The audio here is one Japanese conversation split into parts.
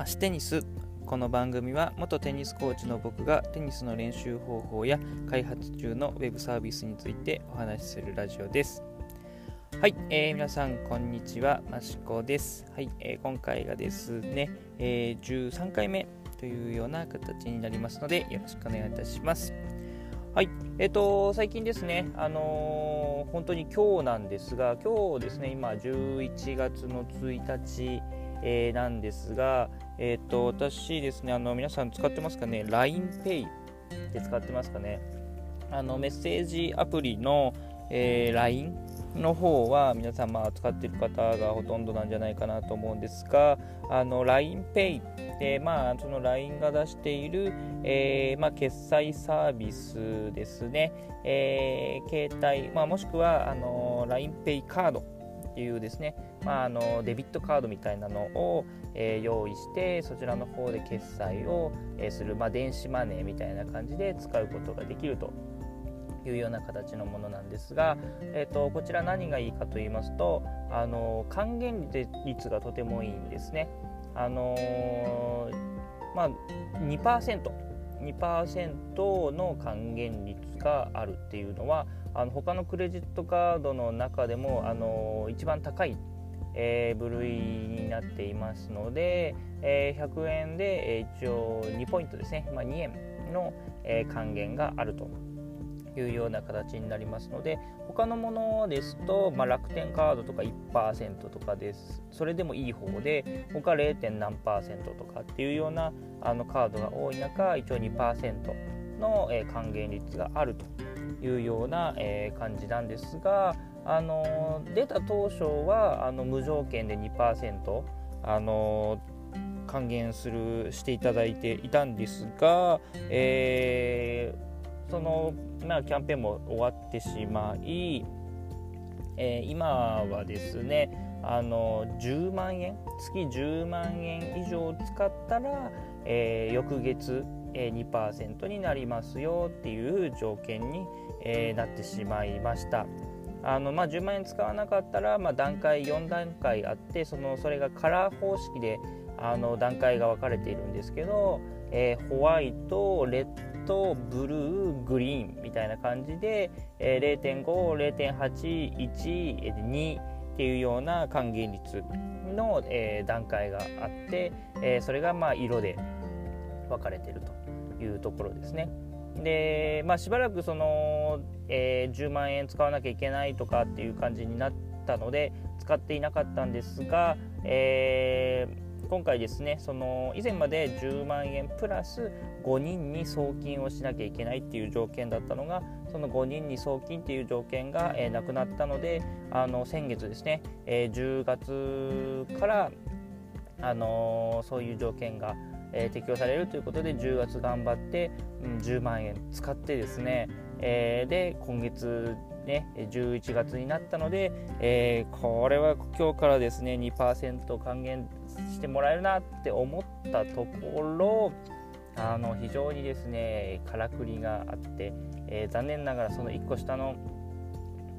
マシテニス。この番組は元テニスコーチの僕がテニスの練習方法や開発中のウェブサービスについてお話しするラジオです。はい、えー、皆さんこんにちは。マシコです。はい、えー、今回がですね、えー、13回目というような形になりますのでよろしくお願いいたします。はい、えっ、ー、と最近ですね、あのー、本当に今日なんですが、今日ですね、今11月の1日、えー、なんですが、えっ、と、私ですね、あの、皆さん使ってますかね ?LINEPay って使ってますかね？あの、メッセージアプリの、えー、LINE の方は皆さんまあ使っている方がほとんどなんじゃないかなと思うんですが、あの LINEPay で、まあ、その LINE が出している、えーまあ、決済サービスですね、えー、携帯、まあ、もしくはあの LINEPay カードっていうですね、まあ、あのデビットカードみたいなのを、えー、用意してそちらの方で決済を、え、する、まあ、電子マネーみたいな感じで使うことができるというような形のものなんですが、えーと、こちら何がいいかと言いますとあの還元率がとてもいいんですね。あのー、まあ、2%。2%の還元率があるっていうのはあの他のクレジットカードの中でも、あの、一番高いえー、部類になっていますので、えー、100円で、え、一応2ポイントですね、まあ、2円の、え、還元があると。いうような形になりますので他のものですと、まあ、楽天カードとか1%とかですそれでもいい方で他 0. 何パーセントとかっていうようなあのカードが多い中一応2%の、えー、還元率があるというような、えー、感じなんですがあの出た当初はあの無条件で2%あの還元するしていただいていたんですが、えー、その、まあ、キャンペーンも終わってしまい、えー、今はですねあの10万円月10万円以上使ったら、えー、翌月、えー、2%になりますよっていう条件に、えー、なってしまいました。あのまあ、10万円使わなかったら、まあ、段階4段階あってそのそれがカラー方式であの段階が分かれているんですけど、えー、ホワイトレッドブルーグリーンみたいな感じで、え、0.50.81.2っていうような還元率の、え、段階があって、え、それがまあ色で分かれてるというところですね。で、まあ、しばらくその、えー、10万円使わなきゃいけないとかっていう感じになったので使っていなかったんですが、えー、今回ですねその以前まで10万円プラス5人に送金をしなきゃいけないっていう条件だったのがその5人に送金っていう条件が、えー、なくなったのであの先月ですね、えー、10月からあのー、そういう条件がえー、適用されるということで10月頑張って、うん、10万円使ってですね、えー、で今月ね11月になったので、えー、これは今日からですね2%還元してもらえるなって思ったところあの非常にですねからくりがあって、えー、残念ながらその1個下の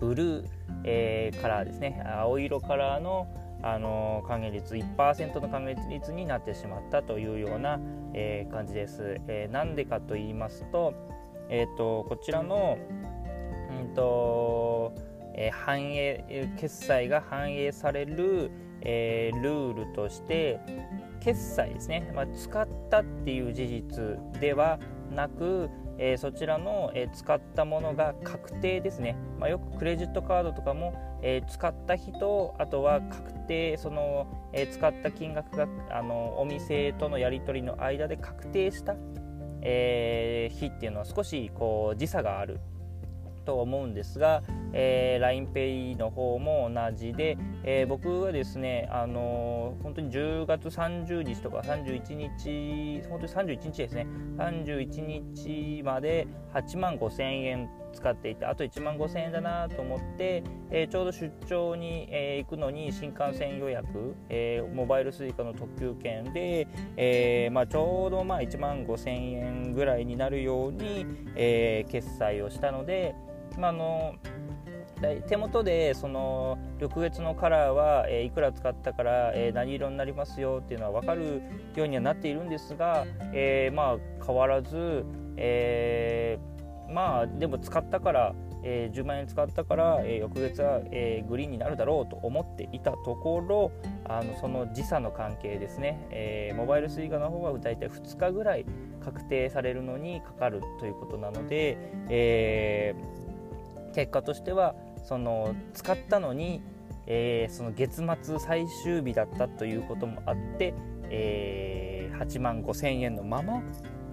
ブルー、えー、カラーですね青色カラーのあの還元率1%の還元率になってしまったというような、えー、感じです。えー、なんでかと言いますと,、えーと、こちらの、うんとえー、反映決済が反映される、えー、ルールとして決済ですね、まあ、使ったっていう事実ではなく、えー、そちらの、えー、使ったものが確定ですね、まあ、よくクレジットカードとかも、え、使った人あとは確定その、え使った金額があのお店とのやり取りの間で確定した、え日っていうのは少しこう時差があると思うんですが、えー、LINEPay の方も同じで、えー、僕はですね、あのー、本当に10月30日とか31日、本当に31日ですね、31日まで8万5千円使っていて、あと1万5千円だなと思って、えー、ちょうど出張に、えー、行くのに新幹線予約、えー、モバイル Suica の特急券で、えーまあ、ちょうどまあ1万5千円ぐらいになるように、えー、決済をしたので、まあ、あの体手元でその緑月のカラーは、えー、いくら使ったから、えー、何色になりますよっていうのは分かるようにはなっているんですが、えー、まあ変わらず、えまあでも使ったからえー、10万円使ったから、えー、翌月は、えー、グリーンになるだろうと思っていたところあのその時差の関係ですね、えモバイルスイカの方は大体2日ぐらい確定されるのにかかるということなので、え結果としてはその使ったのに、えその月末最終日だったということもあって、え8万5千円のまま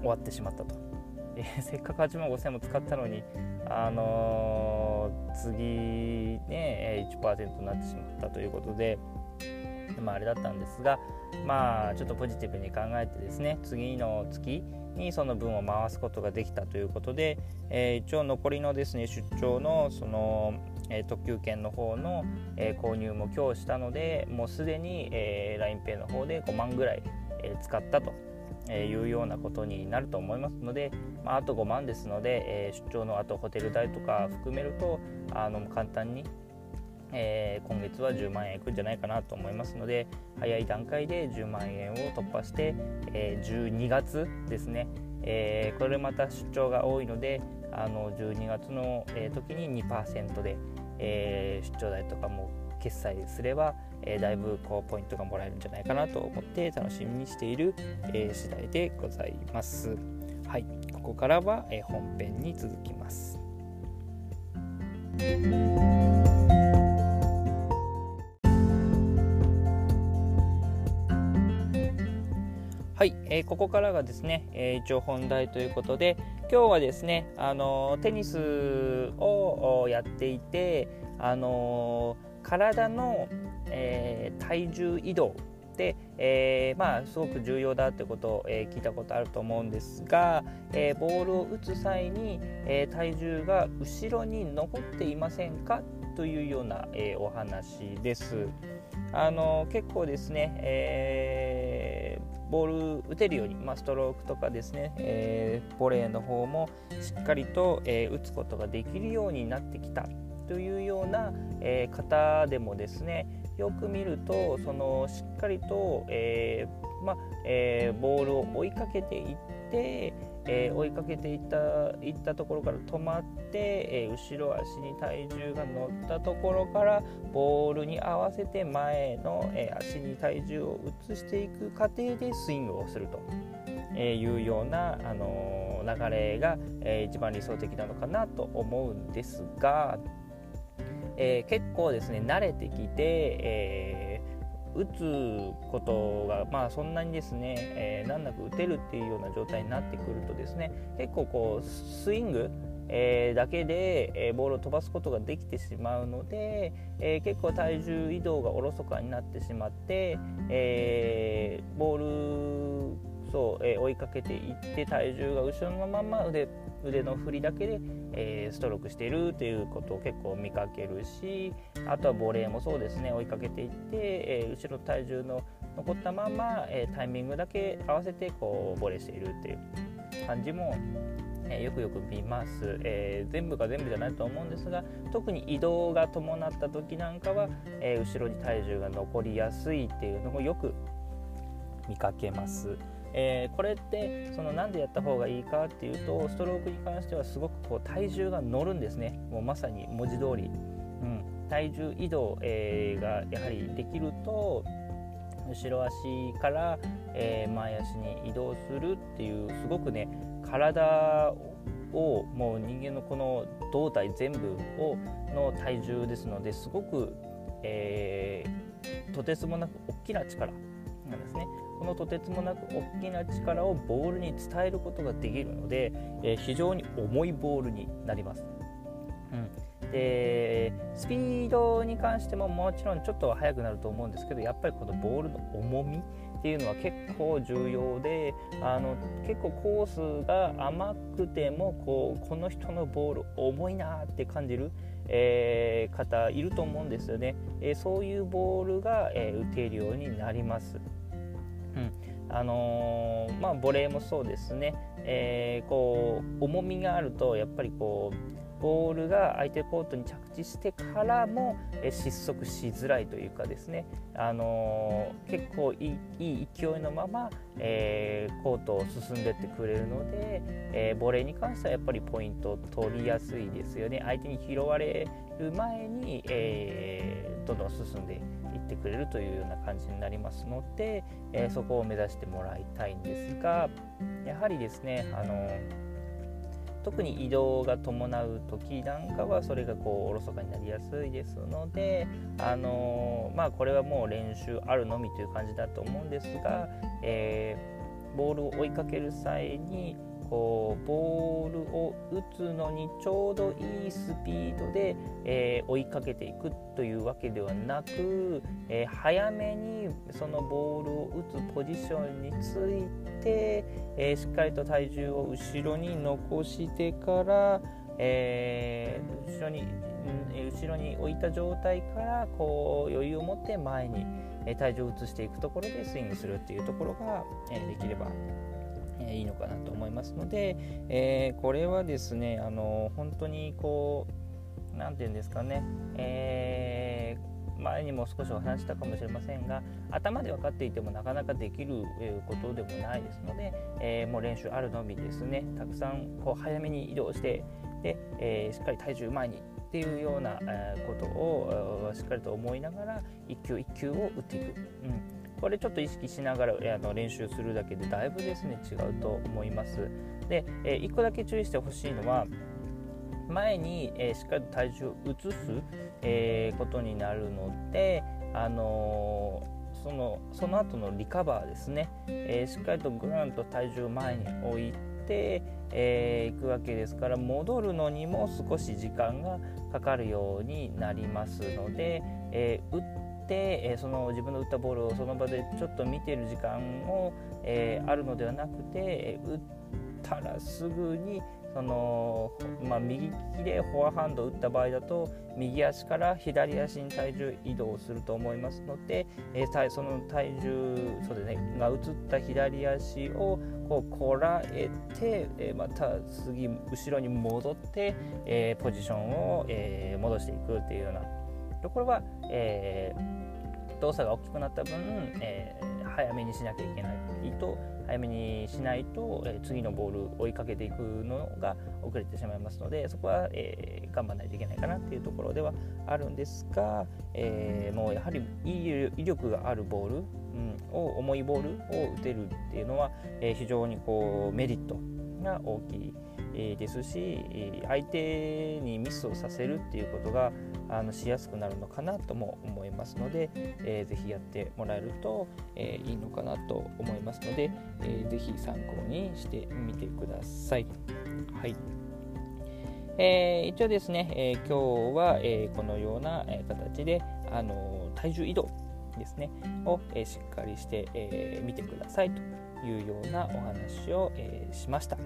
終わってしまったと。えー、せっかく8万5000円も使ったのに、あのー、次ね1%になってしまったということで、まあ、あれだったんですが、まあ、ちょっとポジティブに考えてですね次の月にその分を回すことができたということで、えー、一応残りのですね出張のその、え、特急券の方の、え、購入も今日したのでもうすでに、えー、LINEPay の方で5万ぐらい、え使ったとえいうようなことになると思いますので、まあ、と5万ですので、え出張のあとホテル代とか含めるとあの簡単に、えー、今月は10万円いくんじゃないかなと思いますので早い段階で10万円を突破して、えー、12月ですね、えー、これまた出張が多いのであの12月の、え時に2%で、え出張代とかも決済すれば、えー、だいぶこうポイントがもらえるんじゃないかなと思って楽しみにしている、えー、次第でございます。はい、ここからは、えー、本編に続きます。はい、えー、ここからがですね、えー、一応本題ということで今日はですね、あのテニスをやっていて、あの体の、えー、体重移動で、えー、まあ、すごく重要だってことを、えー、聞いたことあると思うんですが、えー、ボールを打つ際に、え体重が後ろに残っていませんか？というような、えお話です。あの結構ですね、えボール打てるように、まあ、ストロークとかですね、えボレーの方もしっかりと、え打つことができるようになってきたというような、えー、方でもですねよく見るとそのしっかりと、えー、まえー、ボールを追いかけていって、え追いかけていったいったところから止まって、え後ろ足に体重が乗ったところからボールに合わせて前の、え足に体重を移していく過程でスイングをすると。えいうような、あの流れが、え一番理想的なのかなと思うんですがえ、結構ですね慣れてきて、えー、打つことがまあそんなにですね、えー、難なく打てるっていうような状態になってくるとですね結構こうスイングえー、だけで、えー、ボールを飛ばすことができてしまうので、えー、結構体重移動がおろそかになってしまって、えボールそう、え追いかけていって体重が後ろのまま腕腕の振りだけで、えー、ストロークしているということを結構見かけるしあとはボレーもそうですね追いかけていって、えー、後ろ体重の残ったまま、え、タイミングだけ合わせてこうボレーしているっていう感じもえよくよく見ます、えー、全部が全部じゃないと思うんですが特に移動が伴った時なんかは、えー、後ろに体重が残りやすいっていうのもよく見かけます。えー、これってそのなんでやった方がいいかっていうとストロークに関してはすごくこう体重が乗るんですね。もうまさに文字通り、うん、体重移動、えー、がやはりできると後ろ足から、えー、前足に移動するっていうすごくね体をもう人間のこの胴体全部をの体重ですのですごく、えー、とてつもなく大きな力なんですね。このとてつもなく大きな力をボールに伝えることができるので、えー、非常に重いボールになります。うん、でスピードに関してももちろんちょっとは速くなると思うんですけどやっぱりこのボールの重みっていうのは結構重要であの結構コースが甘くてもこうこの人のボール重いなって感じる、えー、方いると思うんですよね、えー、そういうボールが、えー、打てるようになります。うん。あのー、まあ、ボレーもそうですね、えー、こう重みがあるとやっぱりこうボールが相手コートに着地してからも、え失速しづらいというかですね、あのー、結構いい勢いのまま、えー、コートを進んでってくれるので、えボレーに関してはやっぱりポイントを取りやすいですよね。相手に拾われる前に、えどんどん進んでいってくれるというような感じになりますので、えそこを目指してもらいたいんですがやはりですね、あの特に移動が伴う時なんかはそれがこうおろそかになりやすいですので、あのまあ、これはもう練習あるのみという感じだと思うんですが、えー、ボールを追いかける際にこうボールを打つのにちょうどいいスピードで、えー、追いかけていくというわけではなく、えー、早めにそのボールを打つポジションについて、えー、しっかりと体重を後ろに残してから、え後ろに後ろに置いた状態からこう余裕を持って前に体重を移していくところでスイングするっていうところができればえいいのかなと思いますので、えー、これはですねあの本当にこう何て言うんですかね、えー、前にも少しお話したかもしれませんが頭で分かっていてもなかなかできることでもないですので、えー、もう練習あるのみですねたくさんこう早めに移動してで、えー、しっかり体重前にっていうようなことをしっかりと思いながら一球一球を打っていく、うん。これちょっと意識しながらあの練習するだけでだいぶですね違うと思います。で、えー、1個だけ注意してほしいのは前に、えー、しっかりと体重を移す、えー、ことになるので、あのー、そのその後のリカバーですね、えしっかりとぐーんと体重を前に置いて、えー、いくわけですから戻るのにも少し時間がかかるようになりますので、えー、打っ、えー、その自分の打ったボールをその場でちょっと見てる時間も、えー、あるのではなくて打ったらすぐにその、まあ、右利きでフォアハンドを打った場合だと右足から左足に体重移動すると思いますので、えー、その体重そうです、ね、が移った左足をこうこらえて、えー、また次後ろに戻って、えー、ポジションを、え戻していくっていうようなところは、えー、動作が大きくなった分、えー、早めにしなきゃいけないと早めにしないと、えー、次のボールを追いかけていくのが遅れてしまいますのでそこは、えー、頑張らないといけないかなっていうところではあるんですが、えー、もうやはり威力があるボール、うん、を重いボールを打てるっていうのは、え、非常にこうメリットが大きいですし相手にミスをさせるっていうことがあのしやすくなるのかなとも思いますので、えー、ぜひやってもらえると、えー、いいのかなと思いますので、えー、ぜひ参考にしてみてください。はいえー、一応ですね、えー、今日は、えー、このような、形で、あの体重移動ですねを、えしっかりしてみ、えー、てくださいというようなお話を、えしました。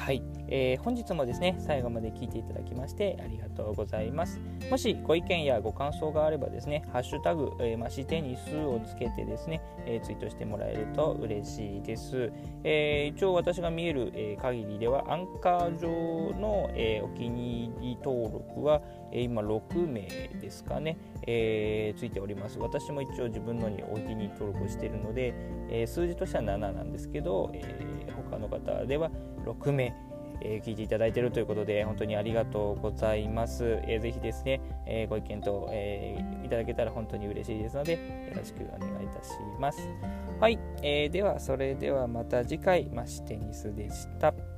はい、えー、本日もですね最後まで聞いていただきましてありがとうございます。もしご意見やご感想があればですねハッシュタグ、えー、マシテニスをつけてですね、えー、ツイートしてもらえると嬉しいです、えー、一応私が見える、えー、限りではアンカー上の、え、お気に入り登録は、え、今6名ですかね、えー、ついております私も一応自分のにお気に登録しているので、えー、数字としては7なんですけど、えー、他の方では6名、えー、聞いていただいているということで本当にありがとうございます。えー、ぜひですね、えー、ご意見と、えー、いただけたら本当に嬉しいですのでよろしくお願いいたします。はい、えー、ではそれではまた次回マシテニスでした。